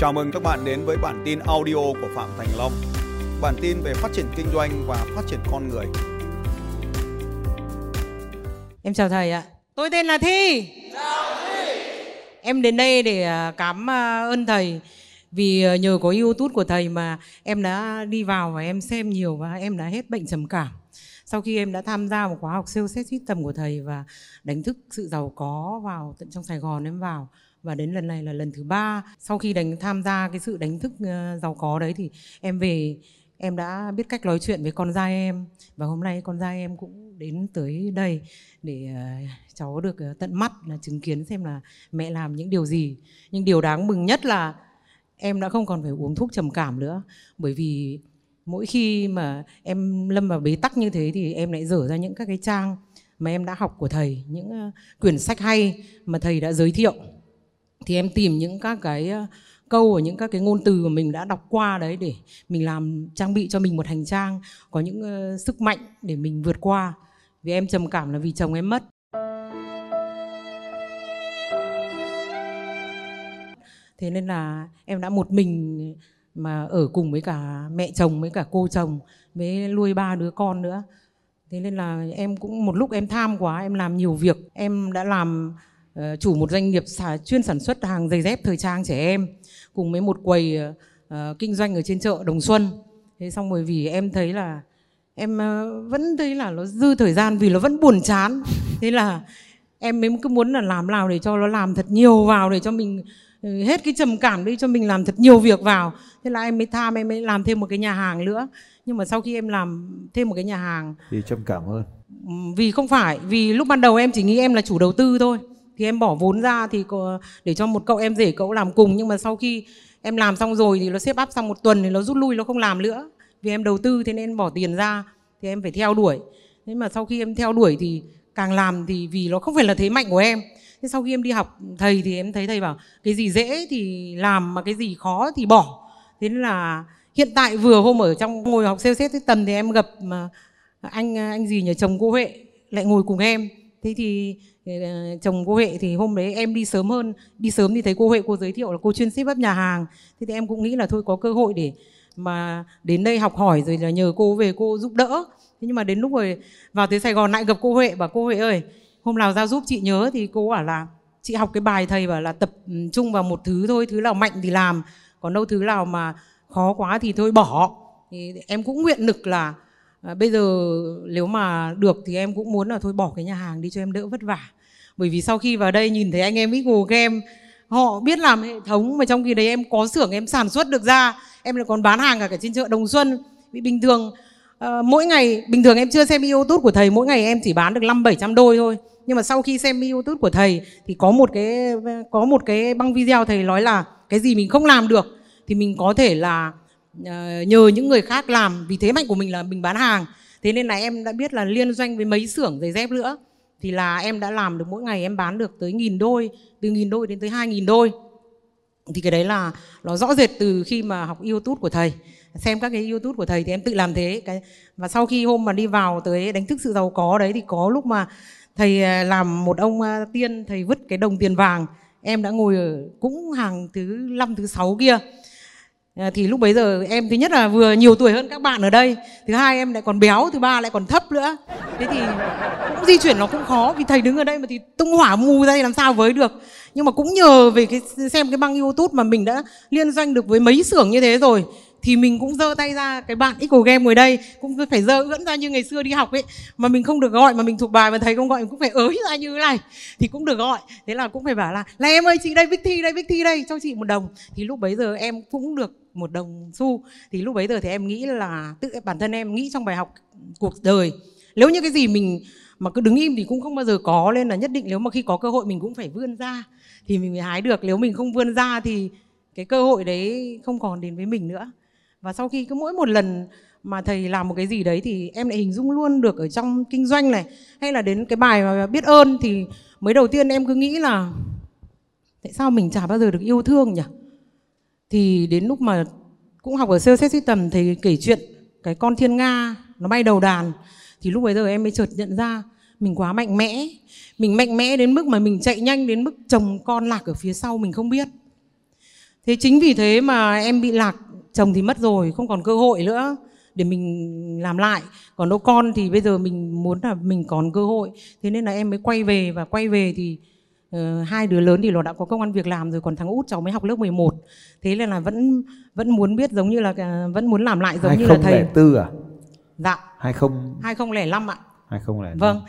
Chào mừng các bạn đến với bản tin audio của Phạm Thành Long. Bản tin về phát triển kinh doanh và phát triển con người. Em chào thầy ạ. Tôi tên là Thi. Chào Thi. Em đến đây để à, cảm à, ơn thầy vì à, nhờ có YouTube của thầy mà em đã đi vào và em xem nhiều và em đã hết bệnh trầm cảm. Sau khi em đã tham gia một khóa học siêu xét tầm của thầy và đánh thức sự giàu có vào tận trong Sài Gòn, em vào và đến lần này là lần thứ ba. Sau khi đánh, tham gia cái sự đánh thức ờ, giàu có đấy thì em về, em đã biết cách nói chuyện với con trai em. Và hôm nay con trai em cũng đến tới đây để ờ, cháu được ờ, tận mắt là chứng kiến xem là mẹ làm những điều gì. Nhưng điều đáng mừng nhất là em đã không còn phải uống thuốc trầm cảm nữa. Bởi vì mỗi khi mà em lâm vào bế tắc như thế thì em lại dở ra những các cái trang mà em đã học của thầy, những quyển sách hay mà thầy đã giới thiệu thì em tìm những các cái ờ, câu và những các cái ngôn từ mà mình đã đọc qua đấy để mình làm trang bị cho mình một hành trang có những uh, sức mạnh để mình vượt qua. Vì em trầm cảm là vì chồng em mất. Thế nên là em đã một mình mà ở cùng với cả mẹ chồng với cả cô chồng với nuôi ba đứa con nữa. Thế nên là em cũng một lúc em tham quá em làm nhiều việc em đã làm uh, chủ một doanh nghiệp chuyên sản xuất hàng giày dép thời trang trẻ em cùng với một quầy uh, kinh doanh ở trên chợ Đồng Xuân. Thế xong rồi vì em thấy là em uh, vẫn thấy là nó dư thời gian vì nó vẫn buồn chán. Thế là em mới cứ muốn là làm nào để cho nó làm thật nhiều vào để cho mình hết cái trầm cảm đi cho mình làm thật nhiều việc vào. Thế là em mới tham em mới làm thêm một cái nhà hàng nữa. Nhưng mà sau khi em làm thêm một cái nhà hàng thì trầm cảm hơn. Vì không phải vì lúc ban đầu em chỉ nghĩ em là chủ đầu tư thôi thì em bỏ vốn ra thì để cho một cậu em rể cậu làm cùng. Nhưng mà sau khi em làm xong rồi thì nó xếp áp xong một tuần thì nó rút lui, nó không làm nữa. Vì em đầu tư thế nên bỏ tiền ra thì em phải theo đuổi. Thế mà sau khi em theo đuổi thì càng làm thì vì nó không phải là thế mạnh của em. Thế sau khi em đi học thầy thì em thấy thầy bảo, cái gì dễ thì làm, mà cái gì khó thì bỏ. Thế nên là hiện tại vừa hôm ở trong ngồi học sales xét tầm thì em gặp mà anh anh gì nhờ chồng cô huệ lại ngồi cùng em thế thì ờ, chồng cô huệ thì hôm đấy em đi sớm hơn, đi sớm thì thấy cô huệ, cô giới thiệu là cô chuyên ship up nhà hàng. Thế thì em cũng nghĩ là thôi có cơ hội để mà đến đây học hỏi rồi là nhờ cô về cô giúp đỡ. Thế nhưng mà đến lúc rồi vào tới sài gòn lại gặp cô huệ, bảo cô huệ ơi, hôm nào ra giúp chị nhớ thì cô bảo là, chị học cái bài thầy bảo là tập ừ, trung vào một thứ thôi, thứ nào mạnh thì làm, còn đâu thứ nào mà khó quá thì thôi bỏ. Thì em cũng nguyện lực là à, bây giờ nếu mà được thì em cũng muốn là thôi bỏ cái nhà hàng đi cho em đỡ vất vả. Bởi vì sau khi vào đây nhìn thấy anh em Eagle Game họ biết làm hệ thống mà trong khi đấy em có xưởng em sản xuất được ra em lại còn bán hàng cả, cả trên chợ Đồng Xuân. Bị bình thường uh, mỗi ngày bình thường em chưa xem YouTube của thầy mỗi ngày em chỉ bán được năm bảy trăm đôi thôi. Nhưng mà sau khi xem YouTube của thầy thì có một cái có một cái băng video thầy nói là cái gì mình không làm được thì mình có thể là uh, Ờ, nhờ những người khác làm, vì thế mạnh của mình là mình bán hàng. Thế nên là em đã biết là liên doanh với mấy xưởng giày dép nữa. Thì là em đã làm được mỗi ngày em bán được tới nghìn đôi, từ nghìn đôi đến tới hai nghìn đôi. Thì cái đấy là nó rõ rệt từ khi mà học youtube của thầy. Xem các cái youtube của thầy thì em tự làm thế. Cái, và sau khi hôm mà đi vào tới đánh thức sự giàu có đấy thì có lúc mà thầy ờ, làm một ông ờ, tiên, thầy vứt cái đồng tiền vàng. Em đã ngồi ở cũng hàng thứ năm, thứ sáu kia à, thì lúc bấy giờ em thứ nhất là vừa nhiều tuổi hơn các bạn ở đây thứ hai em lại còn béo thứ ba lại còn thấp nữa. Thế thì cũng di chuyển nó cũng khó vì thầy đứng ở đây mà thì tung hỏa mù ra thì làm sao với được. Nhưng mà cũng nhờ về cái xem cái băng youtube mà mình đã liên doanh được với mấy xưởng như thế rồi thì mình cũng giơ tay ra cái bạn Eagle Game ngồi đây cũng phải giơ ưỡn ra như ngày xưa đi học ấy mà mình không được gọi mà mình thuộc bài mà thầy không gọi mình cũng phải ới ra như thế này thì cũng được gọi. Thế là cũng phải bảo là là em ơi chị đây bích Thi đây bích Thi đây cho chị một đồng. Thì lúc bấy giờ em cũng được một đồng xu. Thì lúc bấy giờ thì em nghĩ là tự bản thân em nghĩ trong bài học cuộc đời, nếu như cái gì mình mà cứ đứng im thì cũng không bao giờ có, nên là nhất định nếu mà khi có cơ hội mình cũng phải vươn ra. Thì mình mới hái được, nếu mình không vươn ra thì cái cơ hội đấy không còn đến với mình nữa. Và sau khi cứ mỗi một lần mà thầy làm một cái gì đấy thì em lại hình dung luôn được ở trong kinh doanh này, hay là đến cái bài mà biết ơn thì mới đầu tiên em cứ nghĩ là tại sao mình chả bao giờ được yêu thương nhỉ? Thì đến lúc mà cũng học ở sơ xét suy tầm thầy kể chuyện cái con thiên nga nó bay đầu đàn. Thì lúc bấy giờ em mới chợt nhận ra mình quá mạnh mẽ. Mình mạnh mẽ đến mức mà mình chạy nhanh đến mức chồng con lạc ở phía sau mình không biết. Thế chính vì thế mà em bị lạc, chồng thì mất rồi, không còn cơ hội nữa để mình làm lại. Còn đâu con thì bây giờ mình muốn là mình còn cơ hội. Thế nên là em mới quay về và quay về thì uh, hai đứa lớn thì nó đã có công an việc làm rồi còn thằng út cháu mới học lớp 11 thế nên là vẫn vẫn muốn biết giống như là uh, vẫn muốn làm lại giống như là thầy. 2004 à? Dạ. 20 2005 ạ. 2005 Vâng,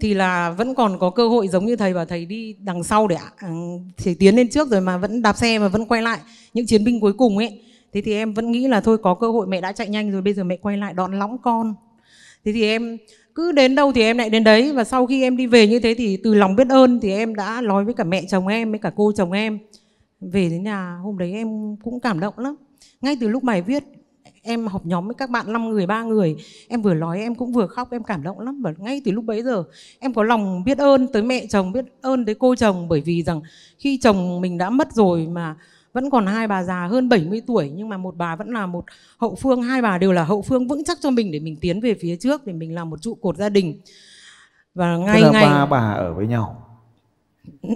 thì là vẫn còn có cơ hội giống như thầy và thầy đi đằng sau để à, thầy tiến lên trước rồi mà vẫn đạp xe và vẫn quay lại những chiến binh cuối cùng ấy. Thế thì em vẫn nghĩ là thôi có cơ hội mẹ đã chạy nhanh rồi bây giờ mẹ quay lại đón lõng con. Thế thì em cứ đến đâu thì em lại đến đấy. Và sau khi em đi về như thế thì từ lòng biết ơn thì em đã nói với cả mẹ chồng em, với cả cô chồng em. Về đến nhà, hôm đấy em cũng cảm động lắm. Ngay từ lúc bài viết, em học nhóm với các bạn 5 người, ba người, em vừa nói, em cũng vừa khóc, em cảm động lắm. Và ngay từ lúc bấy giờ, em có lòng biết ơn tới mẹ chồng, biết ơn tới cô chồng. Bởi vì rằng khi chồng mình đã mất rồi mà vẫn còn hai bà già hơn 70 tuổi nhưng mà một bà vẫn là một hậu phương hai bà đều là hậu phương vững chắc cho mình để mình tiến về phía trước để mình làm một trụ cột gia đình. Và Tức ngày ba bà ở với nhau.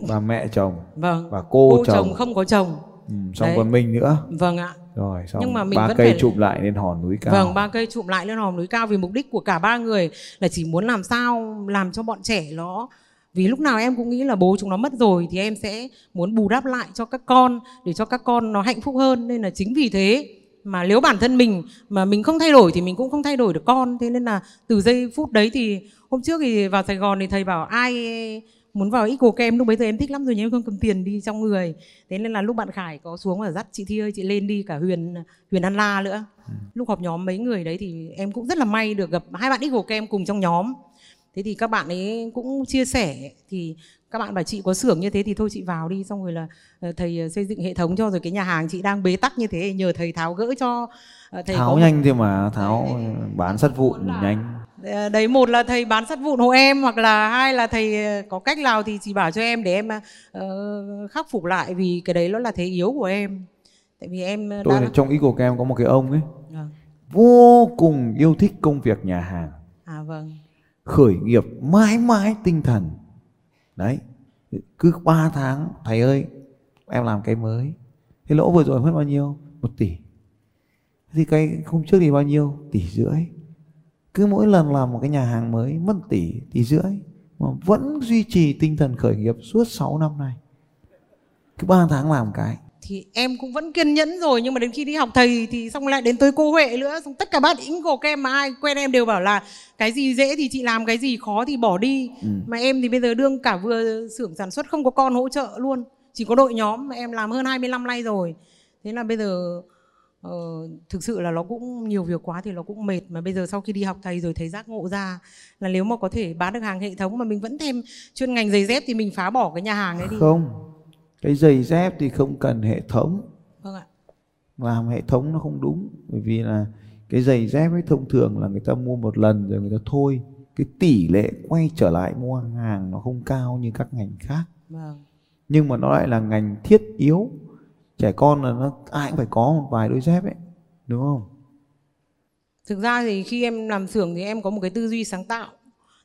Bà mẹ chồng vâng. và cô, cô chồng, chồng. không có chồng. Ừ, xong Đấy. còn mình nữa. Vâng ạ. Rồi xong Nhưng mà mình ba vẫn cây phải- chụm lại lên hòn núi cao. Vâng, ba cây chụm lại lên hòm núi cao vì mục đích của cả ba người là chỉ muốn làm sao làm cho bọn trẻ nó vì lúc nào em cũng nghĩ là bố chúng nó mất rồi thì em sẽ muốn bù đắp lại cho các con để cho các con nó hạnh phúc hơn. Nên là chính vì thế mà nếu bản thân mình mà mình không thay đổi thì mình cũng không thay đổi được con. Thế nên là từ giây phút đấy thì hôm trước thì vào Sài Gòn thì thầy bảo ai muốn vào Eco Kem lúc bấy giờ em thích lắm rồi nhưng em không cầm tiền đi trong người. Thế nên là lúc bạn Khải có xuống và dắt chị Thi ơi chị lên đi cả Huyền Huyền An La nữa. Lúc họp nhóm mấy người đấy thì em cũng rất là may được gặp hai bạn Eagle Kem cùng trong nhóm thế thì các bạn ấy cũng chia sẻ thì các bạn bảo chị có xưởng như thế thì thôi chị vào đi xong rồi là ờ, thầy ờ, xây dựng hệ thống cho rồi cái nhà hàng chị đang bế tắc như thế nhờ thầy tháo gỡ cho Ờ, thầy tháo có nhanh thôi mà tháo bán sắt vụn nhanh. Ờ, đấy một là thầy bán sắt vụn hộ em hoặc là hai là thầy có cách nào thì chỉ bảo cho em để em ờ, khắc phục lại vì cái đấy nó là thế yếu của em. Tại vì em tôi đã là trong Eagle Kem có một cái ông ấy. Vâng. vô cùng yêu thích công việc nhà hàng. À vâng khởi nghiệp mãi mãi tinh thần. Đấy, cứ 3 tháng, thầy ơi, em làm cái mới. Thế lỗ vừa rồi mất bao nhiêu? Một tỷ. Thì cái hôm trước thì bao nhiêu? Tỷ rưỡi. Cứ mỗi lần làm một cái nhà hàng mới, mất tỷ tỷ rưỡi, mà vẫn duy trì tinh thần khởi nghiệp suốt 6 năm nay. Cứ 3 tháng làm cái thì em cũng vẫn kiên nhẫn rồi nhưng mà đến khi đi học thầy thì xong lại đến tới cô Huệ nữa xong tất cả bác ĩnh của em mà ai quen em đều bảo là cái gì dễ thì chị làm cái gì khó thì bỏ đi. Ừ. mà em thì bây giờ đương cả vừa xưởng sản xuất không có con hỗ trợ luôn chỉ có đội nhóm mà em làm hơn 20 năm nay rồi. Thế là bây giờ ờ, thực sự là nó cũng nhiều việc quá thì nó cũng mệt mà bây giờ sau khi đi học thầy rồi thấy giác ngộ ra là nếu mà có thể bán được hàng hệ thống mà mình vẫn thêm chuyên ngành giày dép thì mình phá bỏ cái nhà hàng đấy đi. Không cái giày dép thì không cần hệ thống. Vâng ạ. Làm hệ thống nó không đúng bởi vì là cái giày dép ấy thông thường là người ta mua một lần rồi người ta thôi. Cái tỷ lệ quay trở lại mua hàng nó không cao như các ngành khác. Vâng. Nhưng mà nó lại là ngành thiết yếu. Trẻ con là nó ai cũng phải có một vài đôi dép ấy đúng không? Thực ra thì khi em làm xưởng thì em có một cái tư duy sáng tạo.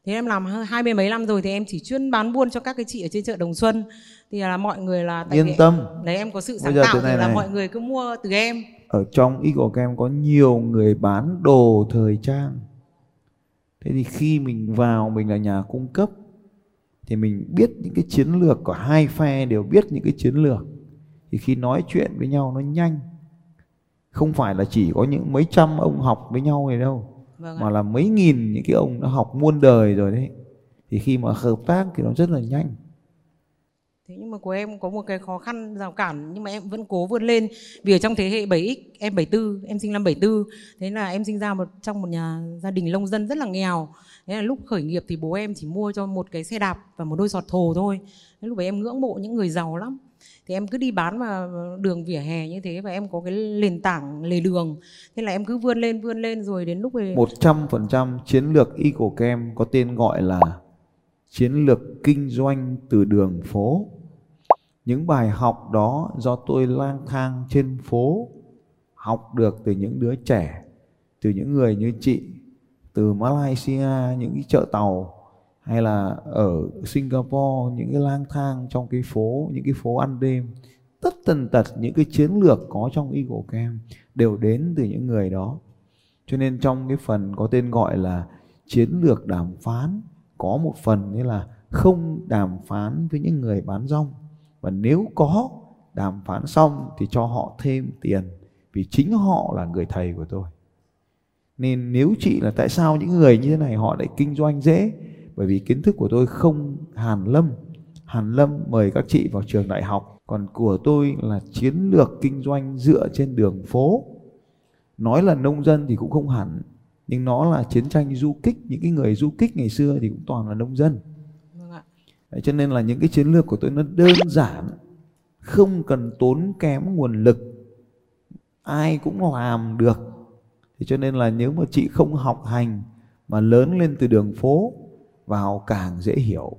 Thế em làm hơn hai mươi mấy năm rồi thì em chỉ chuyên bán buôn cho các cái chị ở trên chợ Đồng Xuân. Thì là mọi người là tại yên vì tâm đấy em có sự sáng tạo này là này. mọi người cứ mua từ em. ở trong Eagle Kem có nhiều người bán đồ thời trang thế thì khi mình vào mình là nhà cung cấp thì mình biết những cái chiến lược của hai phe đều biết những cái chiến lược thì khi nói chuyện với nhau nó nhanh không phải là chỉ có những mấy trăm ông học với nhau này đâu Vâng ạ. mà là mấy nghìn những cái ông đã học muôn đời rồi đấy. Thì khi mà hợp tác thì nó rất là nhanh. Thế nhưng mà của em có một cái khó khăn rào cản nhưng mà em vẫn cố vươn lên. Vì ở trong thế hệ 7X em 74 em sinh năm 74 thế là em sinh ra một trong một nhà gia đình nông dân rất là nghèo. Thế là lúc khởi nghiệp thì bố em chỉ mua cho một cái xe đạp và một đôi giọt thồ thôi. Thế lúc đấy em ngưỡng mộ những người giàu lắm thì em cứ đi bán vào đường vỉa hè như thế và em có cái nền tảng lề đường thế là em cứ vươn lên vươn lên rồi đến lúc về 100% chiến lược Eagle Kem có tên gọi là chiến lược kinh doanh từ đường phố. Những bài học đó do tôi lang thang trên phố học được từ những đứa trẻ, từ những người như chị, từ Malaysia, những cái chợ tàu hay là ở Singapore những cái lang thang trong cái phố, những cái phố ăn đêm tất tần tật những cái chiến lược có trong Eagle Camp đều đến từ những người đó. Cho nên trong cái phần có tên gọi là chiến lược đàm phán có một phần như là không đàm phán với những người bán rong. Và nếu có đàm phán xong thì cho họ thêm tiền vì chính họ là người thầy của tôi. Nên nếu chị là tại sao những người như thế này họ lại kinh doanh dễ? Bởi vì kiến thức của tôi không hàn lâm. Hàn lâm mời các chị vào trường đại học. Còn của tôi là chiến lược kinh doanh dựa trên đường phố. Nói là nông dân thì cũng không hẳn nhưng nó là chiến tranh du kích. Những cái người du kích ngày xưa thì cũng toàn là nông dân. Vâng. Đấy, cho nên là những cái chiến lược của tôi nó đơn giản không cần tốn kém nguồn lực. Ai cũng làm được. Thì cho nên là nếu mà chị không học hành mà lớn lên từ đường phố vào càng dễ hiểu.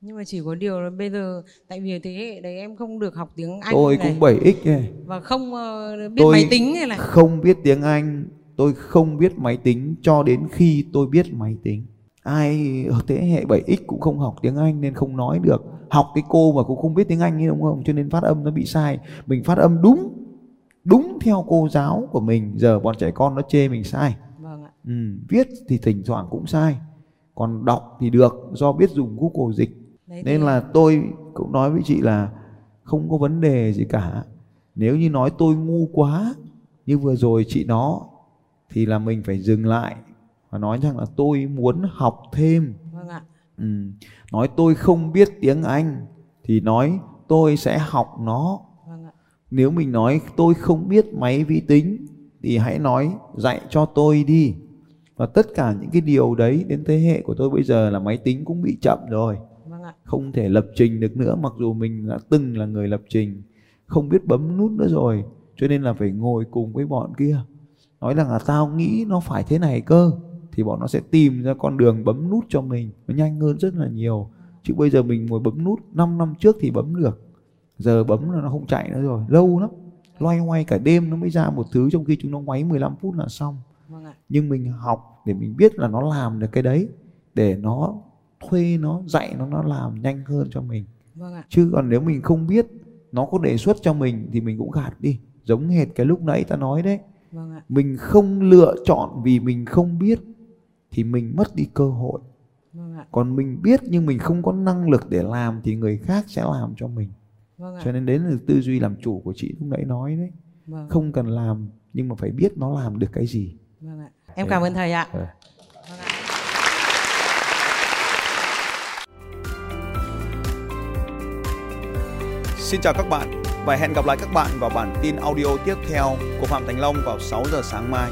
Nhưng mà chỉ có điều là bây giờ tại vì thế hệ đấy em không được học tiếng Anh tôi này. cũng 7x này và không ờ, biết Tôi máy tính này này. không biết tiếng Anh. Tôi không biết máy tính cho đến khi tôi biết máy tính. Ai ở thế hệ 7x cũng không học tiếng Anh nên không nói được. Học cái cô mà cũng không biết tiếng Anh ấy đúng không? Cho nên phát âm nó bị sai. Mình phát âm đúng đúng theo cô giáo của mình. Giờ bọn trẻ con nó chê mình sai. Vâng ạ. Ừ, viết thì thỉnh thoảng cũng sai còn đọc thì được do biết dùng Google dịch. Đấy nên thì- là tôi cũng nói với chị là không có vấn đề gì cả. Nếu như nói tôi ngu quá như vừa rồi chị nó thì là mình phải dừng lại và nói rằng là tôi muốn học thêm. Vâng ạ. Ừ. nói tôi không biết tiếng anh thì nói tôi sẽ học nó. Vâng ạ. Nếu mình nói tôi không biết máy vi tính thì hãy nói dạy cho tôi đi và tất cả những cái điều đấy đến thế hệ của tôi bây giờ là máy tính cũng bị chậm rồi. Vâng ạ. Không thể lập trình được nữa mặc dù mình đã từng là người lập trình không biết bấm nút nữa rồi cho nên là phải ngồi cùng với bọn kia. Nói rằng là tao nghĩ nó phải thế này cơ thì bọn nó sẽ tìm ra con đường bấm nút cho mình. Nó nhanh hơn rất là nhiều. Chứ bây giờ mình ngồi bấm nút 5 năm trước thì bấm được. Giờ bấm là nó không chạy nữa rồi lâu lắm. Loay hoay cả đêm nó mới ra một thứ trong khi chúng nó ngoáy 15 phút là xong vâng ạ. Nhưng mình học để mình biết là nó làm được cái đấy để nó thuê nó dạy nó nó làm nhanh hơn cho mình. Vâng ạ. Chứ còn nếu mình không biết nó có đề xuất cho mình thì mình cũng gạt đi. Giống hệt cái lúc nãy ta nói đấy. Vâng ạ. Mình không lựa chọn vì mình không biết thì mình mất đi cơ hội. Vâng ạ. Còn mình biết nhưng mình không có năng lực để làm thì người khác sẽ làm cho mình. Vâng ạ. Cho nên đến là tư duy làm chủ của chị lúc nãy nói đấy. Vâng. Không cần làm nhưng mà phải biết nó làm được cái gì vâng ạ em cảm ơn thầy ạ. Vâng ạ. Xin chào các bạn và hẹn gặp lại các bạn vào bản tin audio tiếp theo của Phạm Thành Long vào 6 giờ sáng mai.